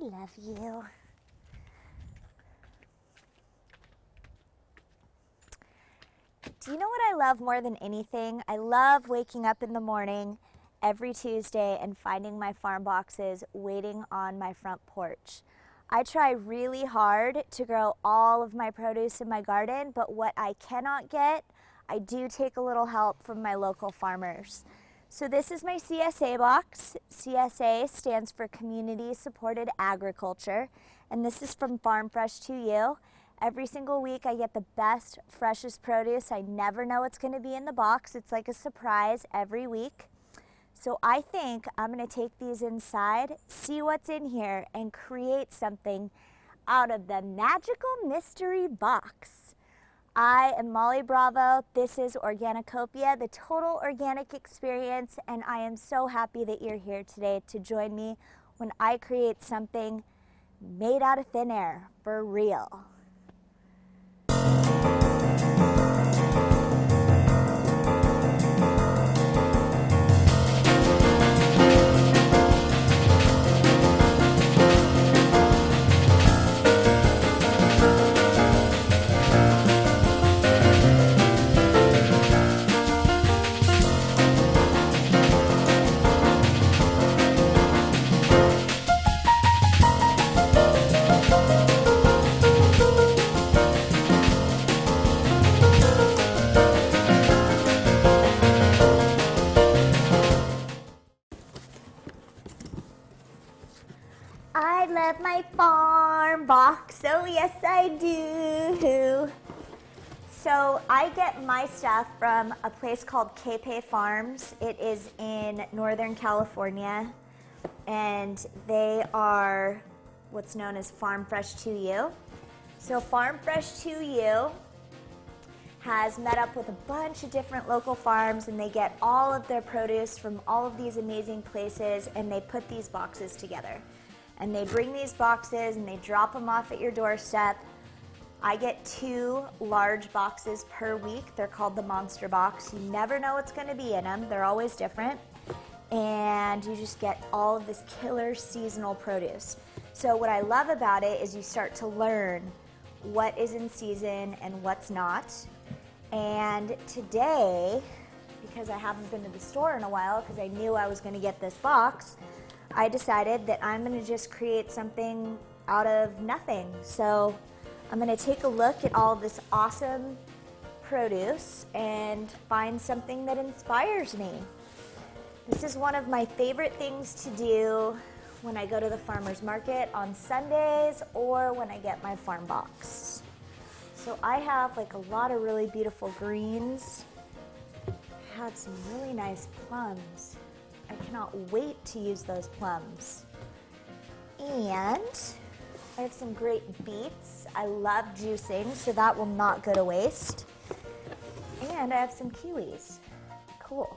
I love you. Do you know what I love more than anything? I love waking up in the morning every Tuesday and finding my farm boxes waiting on my front porch. I try really hard to grow all of my produce in my garden, but what I cannot get, I do take a little help from my local farmers. So this is my CSA box. CSA stands for Community Supported Agriculture, and this is from Farm Fresh to You. Every single week I get the best, freshest produce. I never know what's gonna be in the box. It's like a surprise every week. So I think I'm gonna take these inside, see what's in here, and create something out of the magical mystery box. I am Molly Bravo. This is Organicopia, the total organic experience, and I am so happy that you're here today to join me when I create something made out of thin air, for real. My farm box. Oh, yes, I do. So I get my stuff from a place called Capay Farms. It is in Northern California, and they are what's known as Farm Fresh to You. So Farm Fresh to You has met up with a bunch of different local farms and they get all of their produce from all of these amazing places and they put these boxes together and they bring these boxes and they drop them off at your doorstep. I get two large boxes per week. They're called the Monster Box. You never know what's going to be in them, they're always different. And you just get all of this killer seasonal produce. So, what I love about it is you start to learn what is in season and what's not. And today, because I haven't been to the store in a while because I knew I was going to get this box, I decided that I'm going to just create something out of nothing. So I'm going to take a look at all this awesome produce and find something that inspires me. This is one of my favorite things to do when I go to the farmer's market on Sundays or when I get my farm box. So I have like a lot of really beautiful greens. I have some really nice plums. Cannot wait to use those plums. And I have some great beets. I love juicing, so that will not go to waste. And I have some kiwis. Cool.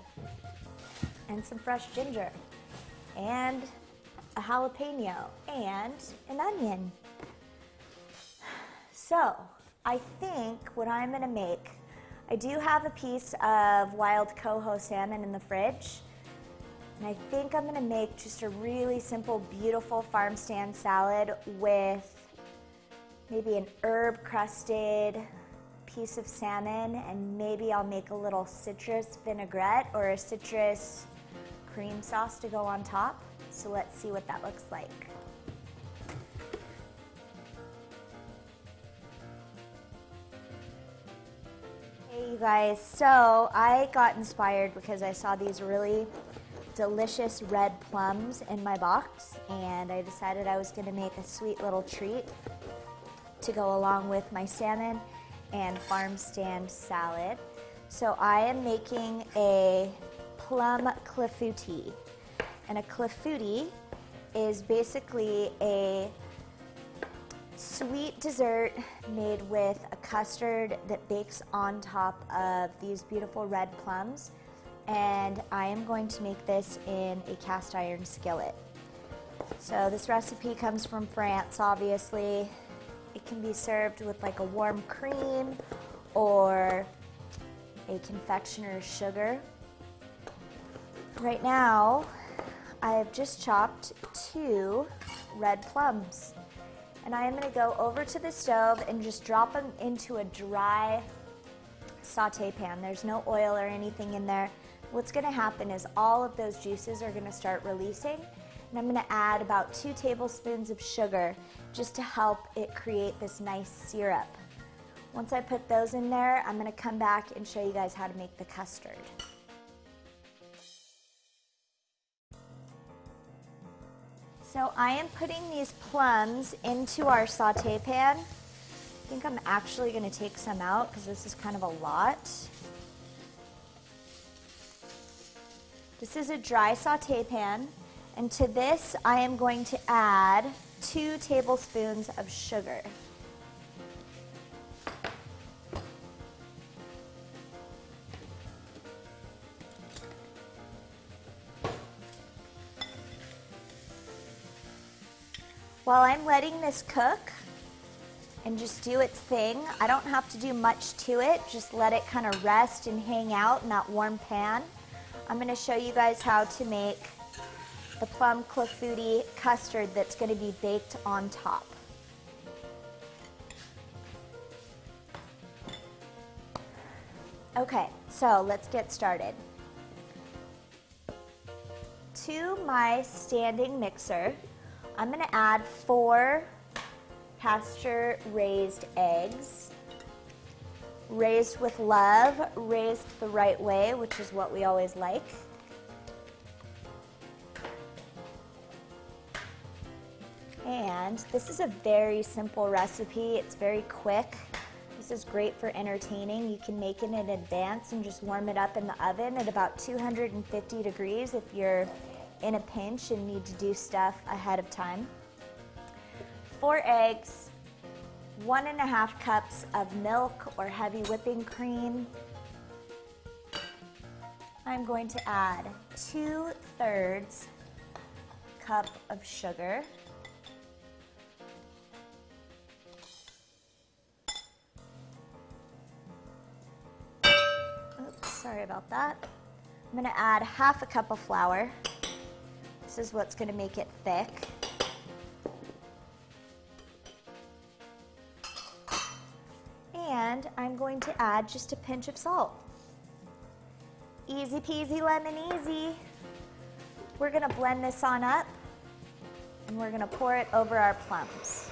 And some fresh ginger. And a jalapeno. And an onion. So, I think what I'm going to make, I do have a piece of wild coho salmon in the fridge. And I think I'm gonna make just a really simple, beautiful farm stand salad with maybe an herb crusted piece of salmon and maybe I'll make a little citrus vinaigrette or a citrus cream sauce to go on top. So let's see what that looks like. Hey you guys, so I got inspired because I saw these really delicious red plums in my box and I decided I was going to make a sweet little treat to go along with my salmon and farm stand salad. So I am making a plum clafouti. And a clafouti is basically a sweet dessert made with a custard that bakes on top of these beautiful red plums and I am going to make this in a cast iron skillet. So this recipe comes from France, obviously. It can be served with like a warm cream or a confectioner's sugar. Right now, I have just chopped two red plums. And I am gonna go over to the stove and just drop them into a dry saute pan. There's no oil or anything in there. What's gonna happen is all of those juices are gonna start releasing and I'm gonna add about two tablespoons of sugar just to help it create this nice syrup. Once I put those in there, I'm gonna come back and show you guys how to make the custard. So I am putting these plums into our saute pan. I think I'm actually gonna take some out because this is kind of a lot. This is a dry saute pan. And to this, I am going to add two tablespoons of sugar. While I'm letting this cook and just do its thing, I don't have to do much to it. Just let it kind of rest and hang out in that warm pan. I'm going to show you guys how to make the plum clafouti custard that's going to be baked on top. Okay, so let's get started. To my standing mixer, I'm going to add four pasture raised eggs. Raised with love, raised the right way, which is what we always like. And this is a very simple recipe. It's very quick. This is great for entertaining. You can make it in advance and just warm it up in the oven at about 250 degrees if you're in a pinch and need to do stuff ahead of time. Four eggs, one and a half cups of milk or heavy whipping cream. I'm going to add two thirds cup of sugar. Oops, sorry about that. I'm gonna add half a cup of flour. This is what's gonna make it thick. I'm going to add just a pinch of salt. Easy peasy lemon easy. We're gonna blend this on up and we're gonna pour it over our plums.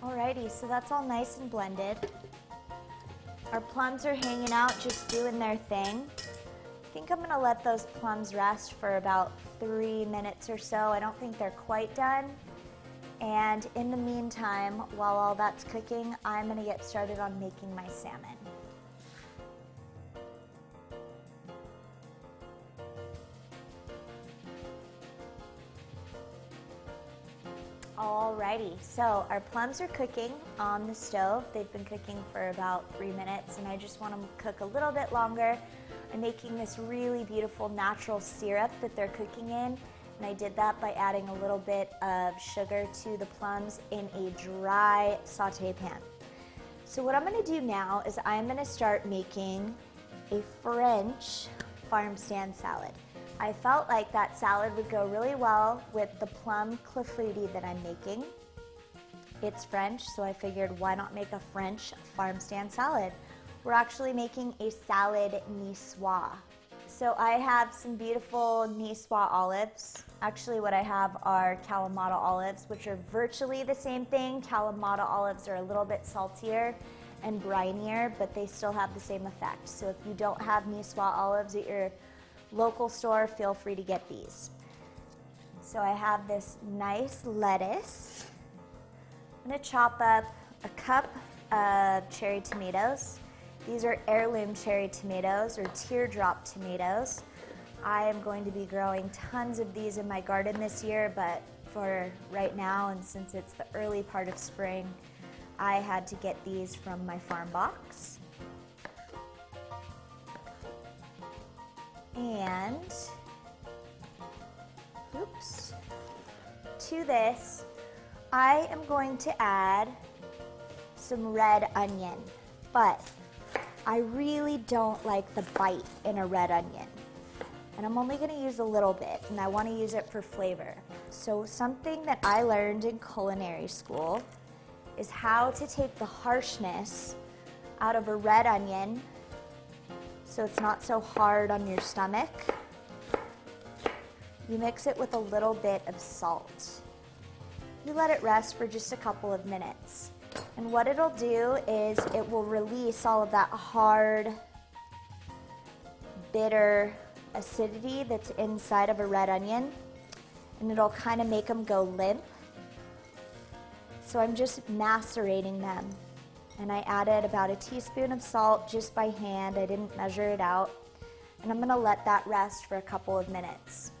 Alrighty, so that's all nice and blended. Our plums are hanging out, just doing their thing. I think I'm gonna let those plums rest for about three minutes or so. I don't think they're quite done. And in the meantime, while all that's cooking, I'm gonna get started on making my salmon. Alrighty, so our plums are cooking on the stove. They've been cooking for about three minutes and I just want them to cook a little bit longer. I'm making this really beautiful natural syrup that they're cooking in and I did that by adding a little bit of sugar to the plums in a dry saute pan. So what I'm gonna do now is I'm gonna start making a French farm stand salad. I felt like that salad would go really well with the plum clafouti that I'm making. It's French, so I figured why not make a French farm stand salad? We're actually making a salad niçoise. So I have some beautiful niçoise olives. Actually what I have are Kalamata olives, which are virtually the same thing. Kalamata olives are a little bit saltier and brinier, but they still have the same effect. So if you don't have niçoise olives at your local store, feel free to get these. So I have this nice lettuce. I'm gonna chop up a cup of cherry tomatoes. These are heirloom cherry tomatoes or teardrop tomatoes. I am going to be growing tons of these in my garden this year, but for right now and since it's the early part of spring, I had to get these from my farm box. And, oops, to this, I am going to add some red onion, but I really don't like the bite in a red onion. And I'm only gonna use a little bit, and I wanna use it for flavor. So something that I learned in culinary school is how to take the harshness out of a red onion so it's not so hard on your stomach. You mix it with a little bit of salt. You let it rest for just a couple of minutes. And what it'll do is it will release all of that hard, bitter acidity that's inside of a red onion. And it'll kind of make them go limp. So I'm just macerating them. And I added about a teaspoon of salt just by hand. I didn't measure it out. And I'm gonna let that rest for a couple of minutes.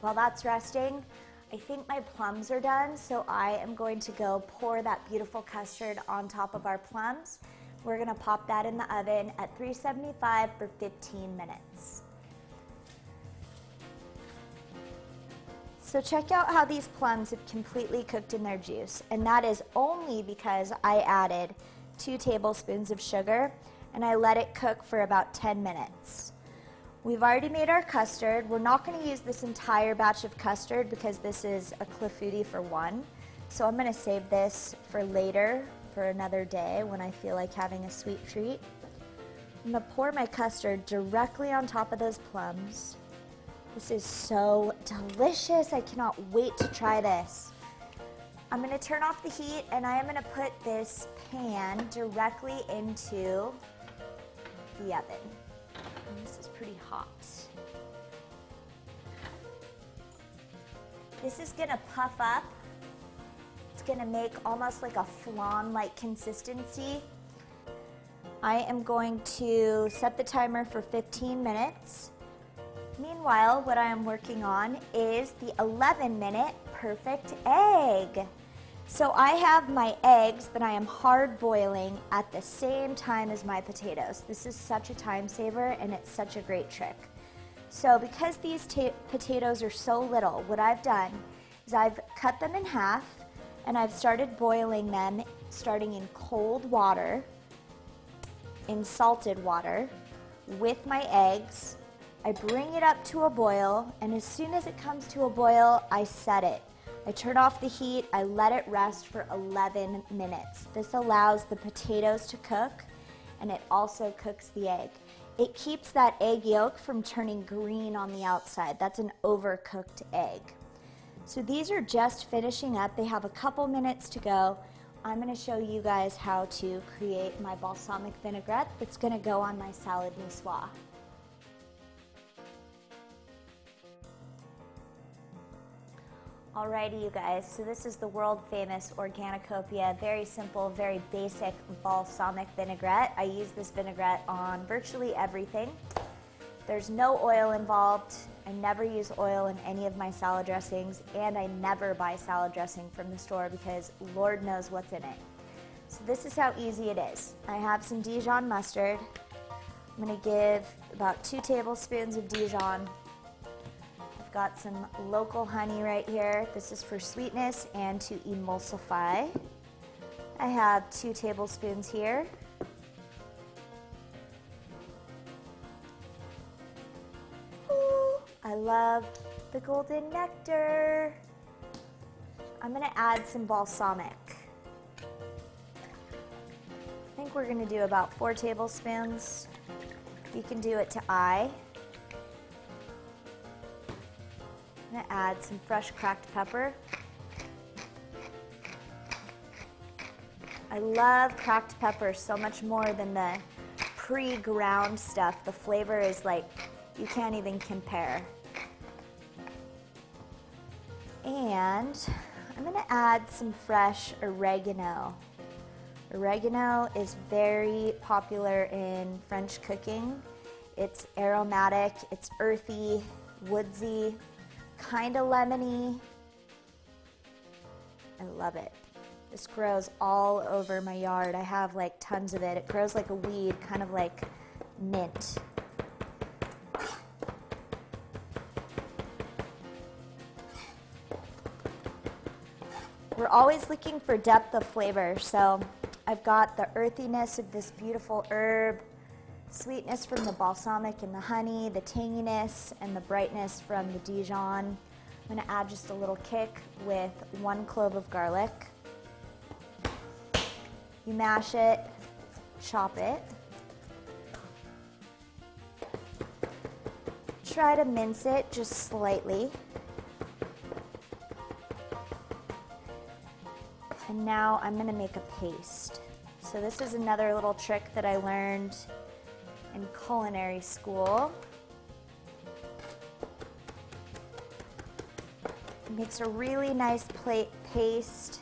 While that's resting, I think my plums are done, so I am going to go pour that beautiful custard on top of our plums. We're gonna pop that in the oven at 375 for 15 minutes. So check out how these plums have completely cooked in their juice, and that is only because I added two tablespoons of sugar and I let it cook for about 10 minutes. We've already made our custard. We're not going to use this entire batch of custard because this is a clafouti for one. So I'm going to save this for later, for another day when I feel like having a sweet treat. I'm going to pour my custard directly on top of those plums. This is so delicious. I cannot wait to try this. I'm to turn off the heat and I am to put this pan directly into the oven. And this is pretty hot. This is gonna puff up. It's gonna make almost like a flan-like consistency. I am going to set the timer for 15 minutes. Meanwhile, what I am working on is the 11 minute perfect egg. So I have my eggs that I am hard boiling at the same time as my potatoes. This is such a time saver and it's such a great trick. So because these potatoes are so little, what I've done is I've cut them in half and I've started boiling them starting in cold water, in salted water, with my eggs. I bring it up to a boil and as soon as it comes to a boil, I set it. I turn off the heat, I let it rest for 11 minutes. This allows the potatoes to cook and it also cooks the egg. It keeps that egg yolk from turning green on the outside. That's an overcooked egg. So these are just finishing up. They have a couple minutes to go. I'm going to show you guys how to create my balsamic vinaigrette that's going to go on my salad niçoise. Alrighty, you guys, so this is the world famous Organicopia, very simple, very basic balsamic vinaigrette. I use this vinaigrette on virtually everything. There's no oil involved. I never use oil in any of my salad dressings, and I never buy salad dressing from the store because Lord knows what's in it. So this is how easy it is. I have some Dijon mustard. I'm gonna give about two tablespoons of Dijon I've got some local honey right here. This is for sweetness and to emulsify. I have two tablespoons here. Ooh, I love the golden nectar. I'm gonna add some balsamic. I think we're gonna do about four tablespoons. You can do it to eye. Gonna add some fresh cracked pepper. I love cracked pepper so much more than the pre-ground stuff. The flavor is like, you can't even compare. And I'm gonna add some fresh oregano. Oregano is very popular in French cooking. It's aromatic, it's earthy, woodsy kind of lemony. I love it. This grows all over my yard. I have like tons of it. It grows like a weed, kind of like mint. we're always looking for depth of flavor. So I've got the earthiness of this beautiful herb, sweetness from the balsamic and the honey, the tanginess and the brightness from the Dijon. I'm gonna add just a little kick with one clove of garlic. You mash it, chop it. Try to mince it just slightly. And now I'm gonna make a paste. So this is another little trick that I learned in culinary school. It makes a really nice plate paste.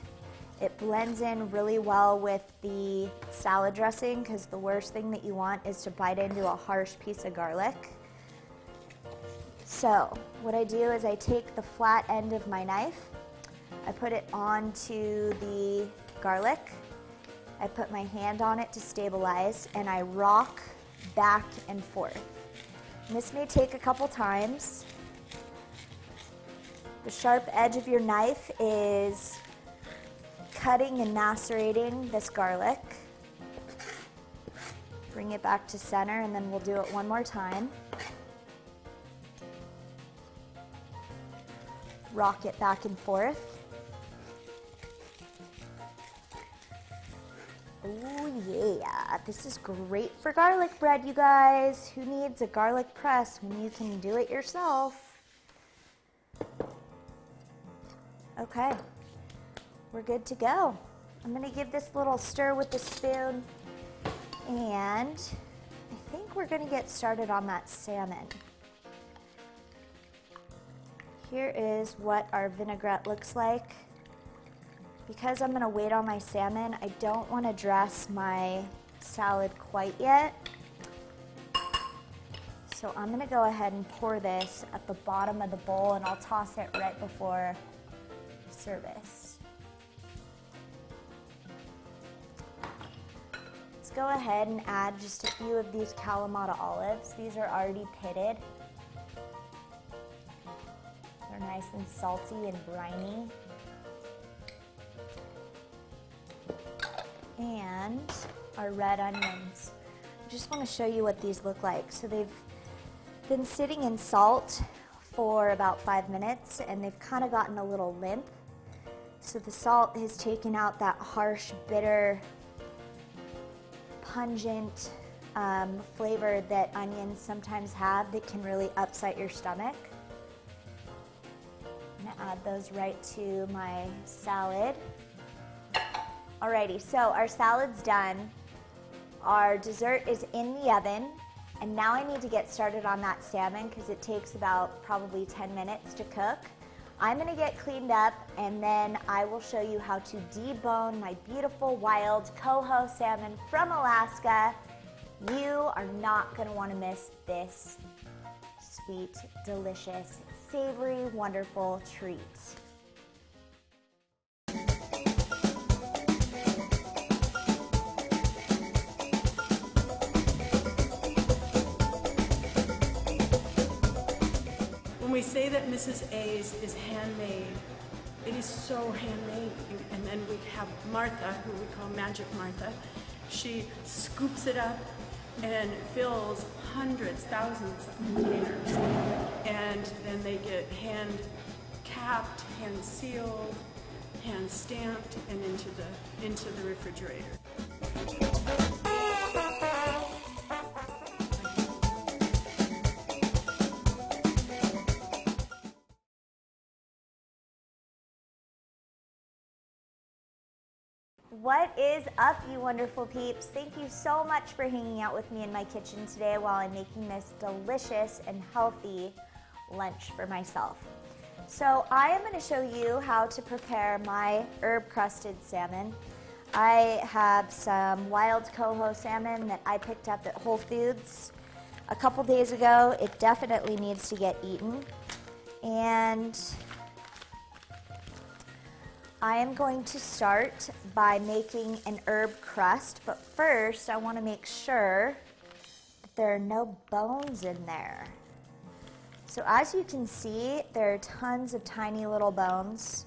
It blends in really well with the salad dressing because the worst thing that you want is to bite into a harsh piece of garlic. So what I do is I take the flat end of my knife, I put it onto the garlic, I put my hand on it to stabilize, and I rock back and forth. And this may take a couple times. The sharp edge of your knife is cutting and macerating this garlic. Bring it back to center and then we'll do it one more time. Rock it back and forth. Oh yeah, this is great for garlic bread, you guys. Who needs a garlic press when you can do it yourself? Okay, we're good to go. I'm gonna give this little stir with the spoon and I think we're gonna get started on that salmon. Here is what our vinaigrette looks like. Because I'm gonna wait on my salmon, I don't wanna dress my salad quite yet. So I'm gonna go ahead and pour this at the bottom of the bowl and I'll toss it right before service. Let's go ahead and add just a few of these Kalamata olives. These are already pitted. They're nice and salty and briny. And our red onions. I just want to show you what these look like. So they've been sitting in salt for about five minutes and they've kind of gotten a little limp. So the salt has taken out that harsh, bitter, pungent um, flavor that onions sometimes have that can really upset your stomach. I'm gonna add those right to my salad. Alrighty, so our salad's done. Our dessert is in the oven. And now I need to get started on that salmon because it takes about probably 10 minutes to cook. I'm gonna get cleaned up and then I will show you how to debone my beautiful wild coho salmon from Alaska. You are not gonna wanna miss this sweet, delicious, savory, wonderful treat. We say that Mrs. A's is handmade, it is so handmade. And then we have Martha, who we call Magic Martha. She scoops it up and fills hundreds, thousands of containers. And then they get hand capped, hand sealed, hand stamped, and into the, into the refrigerator. What is up, you wonderful peeps? Thank you so much for hanging out with me in my kitchen today while I'm making this delicious and healthy lunch for myself. So I am going to show you how to prepare my herb-crusted salmon. I have some wild coho salmon that I picked up at Whole Foods a couple days ago. It definitely needs to get eaten. And I am going to start by making an herb crust, but first I want to make sure that there are no bones in there. So as you can see, there are tons of tiny little bones.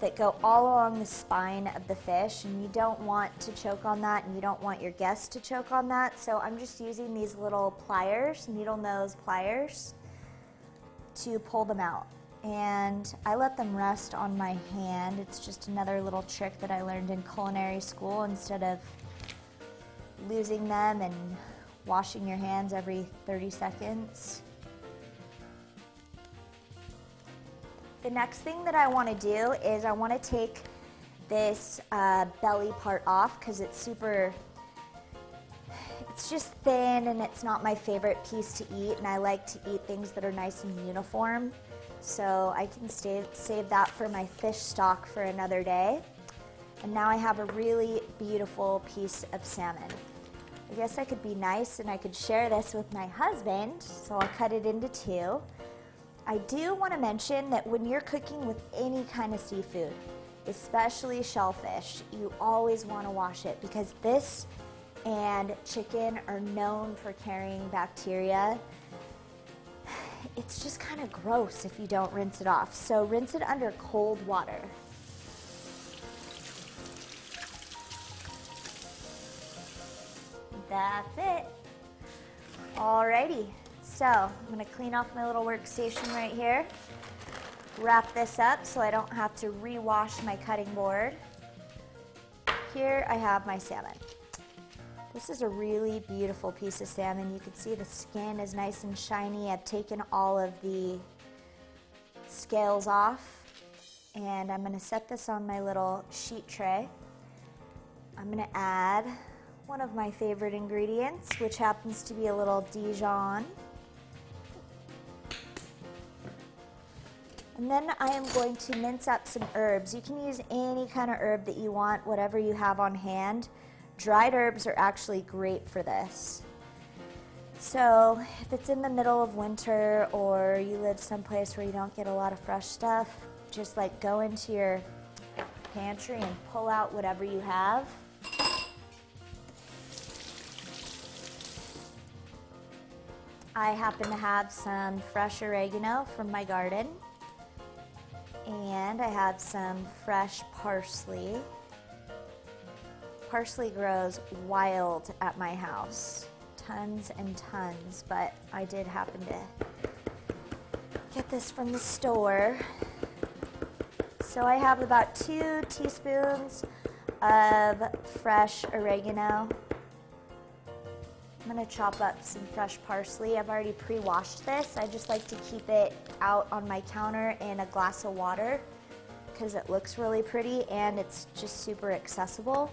that go all along the spine of the fish, and you don't want to choke on that, and you don't want your guests to choke on that. So I'm just using these little pliers, needle nose pliers, to pull them out. And I let them rest on my hand. It's just another little trick that I learned in culinary school instead of losing them and washing your hands every 30 seconds. The next thing that I want to do is I want to take this uh, belly part off because it's super, it's just thin and it's not my favorite piece to eat and I like to eat things that are nice and uniform. So I can save, save that for my fish stock for another day. And now I have a really beautiful piece of salmon. I guess I could be nice and I could share this with my husband, so I'll cut it into two. I do want to mention that when you're cooking with any kind of seafood, especially shellfish, you always want to wash it because this and chicken are known for carrying bacteria. It's just kind of gross if you don't rinse it off. So rinse it under cold water. That's it. Alrighty, so I'm gonna clean off my little workstation right here. Wrap this up so I don't have to rewash my cutting board. Here I have my salmon. This is a really beautiful piece of salmon. You can see the skin is nice and shiny. I've taken all of the scales off and I'm gonna set this on my little sheet tray. I'm gonna add one of my favorite ingredients, which happens to be a little Dijon. And then I am going to mince up some herbs. You can use any kind of herb that you want, whatever you have on hand. Dried herbs are actually great for this. So if it's in the middle of winter or you live someplace where you don't get a lot of fresh stuff, just like go into your pantry and pull out whatever you have. I happen to have some fresh oregano from my garden. And I have some fresh parsley. Parsley grows wild at my house. Tons and tons, but I did happen to get this from the store. So I have about two teaspoons of fresh oregano. I'm gonna chop up some fresh parsley. I've already pre-washed this. I just like to keep it out on my counter in a glass of water because it looks really pretty and it's just super accessible.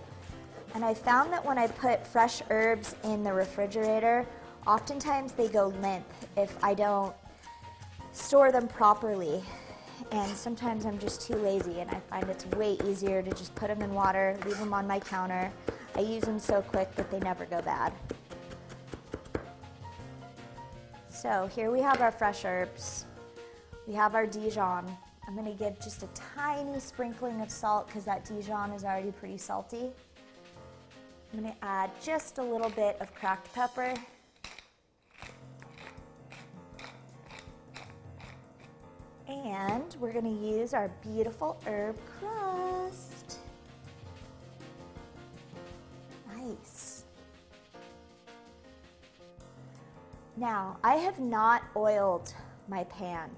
And I found that when I put fresh herbs in the refrigerator, oftentimes they go limp if I don't store them properly. And sometimes I'm just too lazy and I find it's way easier to just put them in water, leave them on my counter. I use them so quick that they never go bad. So here we have our fresh herbs. We have our Dijon. I'm gonna give just a tiny sprinkling of salt because that Dijon is already pretty salty. I'm gonna add just a little bit of cracked pepper. And we're gonna use our beautiful herb crust. Nice. Now, I have not oiled my pan.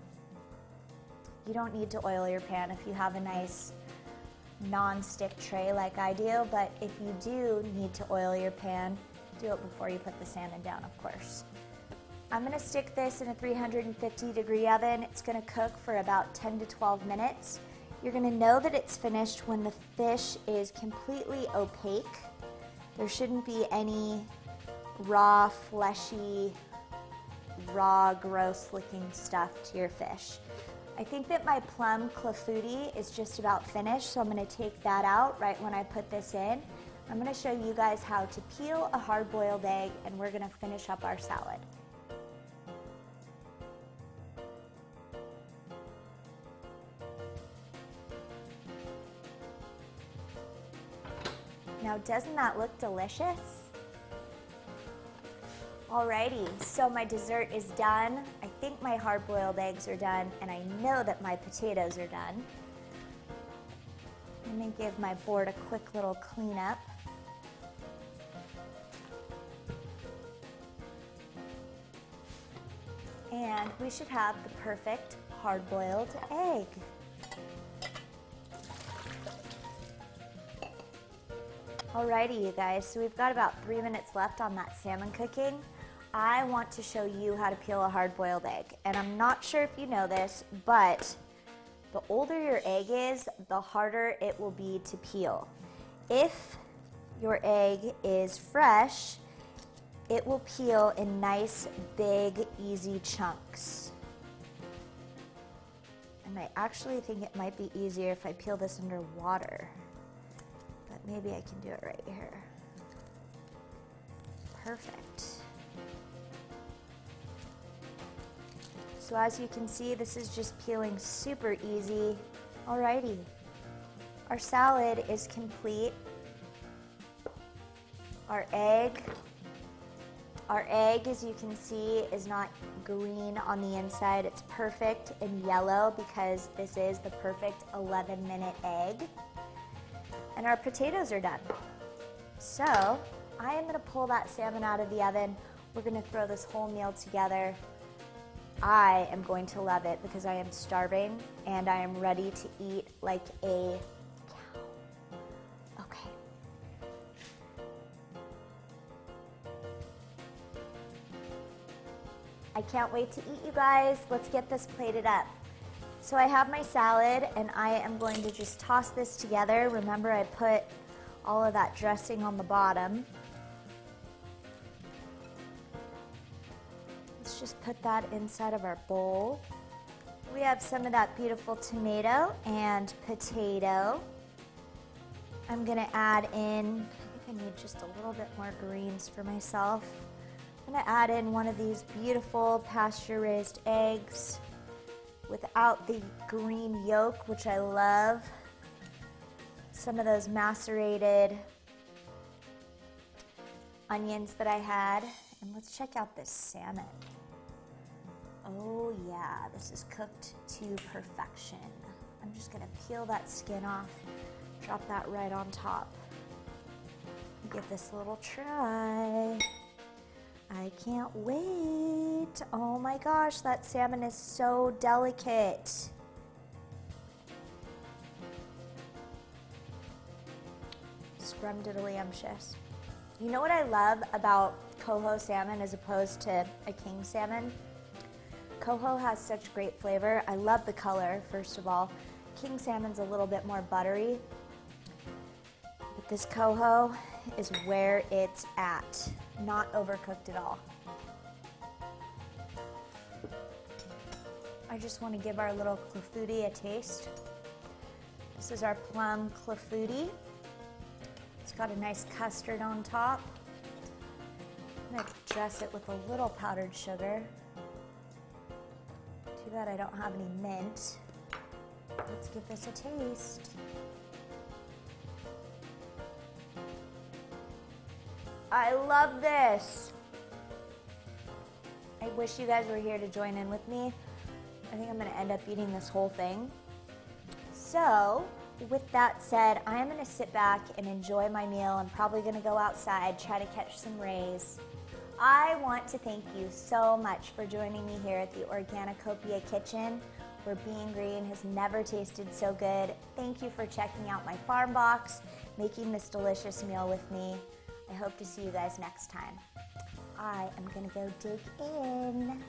You don't need to oil your pan if you have a nice non-stick tray like I do, but if you do need to oil your pan, do it before you put the salmon down, of course. I'm gonna stick this in a 350 degree oven. It's gonna cook for about 10 to 12 minutes. You're gonna know that it's finished when the fish is completely opaque. There shouldn't be any raw, fleshy, raw, gross looking stuff to your fish. I think that my plum clafouti is just about finished, so I'm gonna take that out right when I put this in. I'm gonna show you guys how to peel a hard-boiled egg and we're gonna finish up our salad. Now, doesn't that look delicious? Alrighty, so my dessert is done. I think my hard-boiled eggs are done, and I know that my potatoes are done. Let me give my board a quick little cleanup. And we should have the perfect hard-boiled egg. Alrighty, you guys, so we've got about three minutes left on that salmon cooking. I want to show you how to peel a hard-boiled egg. And I'm not sure if you know this, but the older your egg is, the harder it will be to peel. If your egg is fresh, it will peel in nice, big, easy chunks. And I actually think it might be easier if I peel this under water. But maybe I can do it right here. Perfect. So as you can see, this is just peeling super easy. Alrighty, our salad is complete. Our egg, our egg, as you can see, is not green on the inside. It's perfect and yellow because this is the perfect 11 minute egg. And our potatoes are done. So I am gonna pull that salmon out of the oven. We're gonna throw this whole meal together. I am going to love it because I am starving and I am ready to eat like a cow. Okay. I can't wait to eat, you guys. Let's get this plated up. So I have my salad and I am going to just toss this together. Remember I put all of that dressing on the bottom. Just put that inside of our bowl. We have some of that beautiful tomato and potato. I'm gonna add in, I think I need just a little bit more greens for myself. I'm gonna add in one of these beautiful pasture raised eggs without the green yolk, which I love. Some of those macerated onions that I had. And let's check out this salmon. Oh yeah, this is cooked to perfection. I'm just gonna peel that skin off, drop that right on top. Give this a little try. I can't wait. Oh my gosh, that salmon is so delicate. Scrumdiddlyumptious. You know what I love about coho salmon as opposed to a king salmon? Coho has such great flavor. I love the color, first of all. King salmon's a little bit more buttery. But this coho is where it's at, not overcooked at all. I just want to give our little clafouti a taste. This is our plum clafouti. It's got a nice custard on top. I'm to dress it with a little powdered sugar. Bad I don't have any mint. Let's give this a taste. I love this. I wish you guys were here to join in with me. I think I'm gonna end up eating this whole thing. So, with that said, I am gonna sit back and enjoy my meal. I'm probably gonna go outside, try to catch some rays. I want to thank you so much for joining me here at the Organicopia Kitchen, where being green has never tasted so good. Thank you for checking out my farm box, making this delicious meal with me. I hope to see you guys next time. I am gonna go dig in.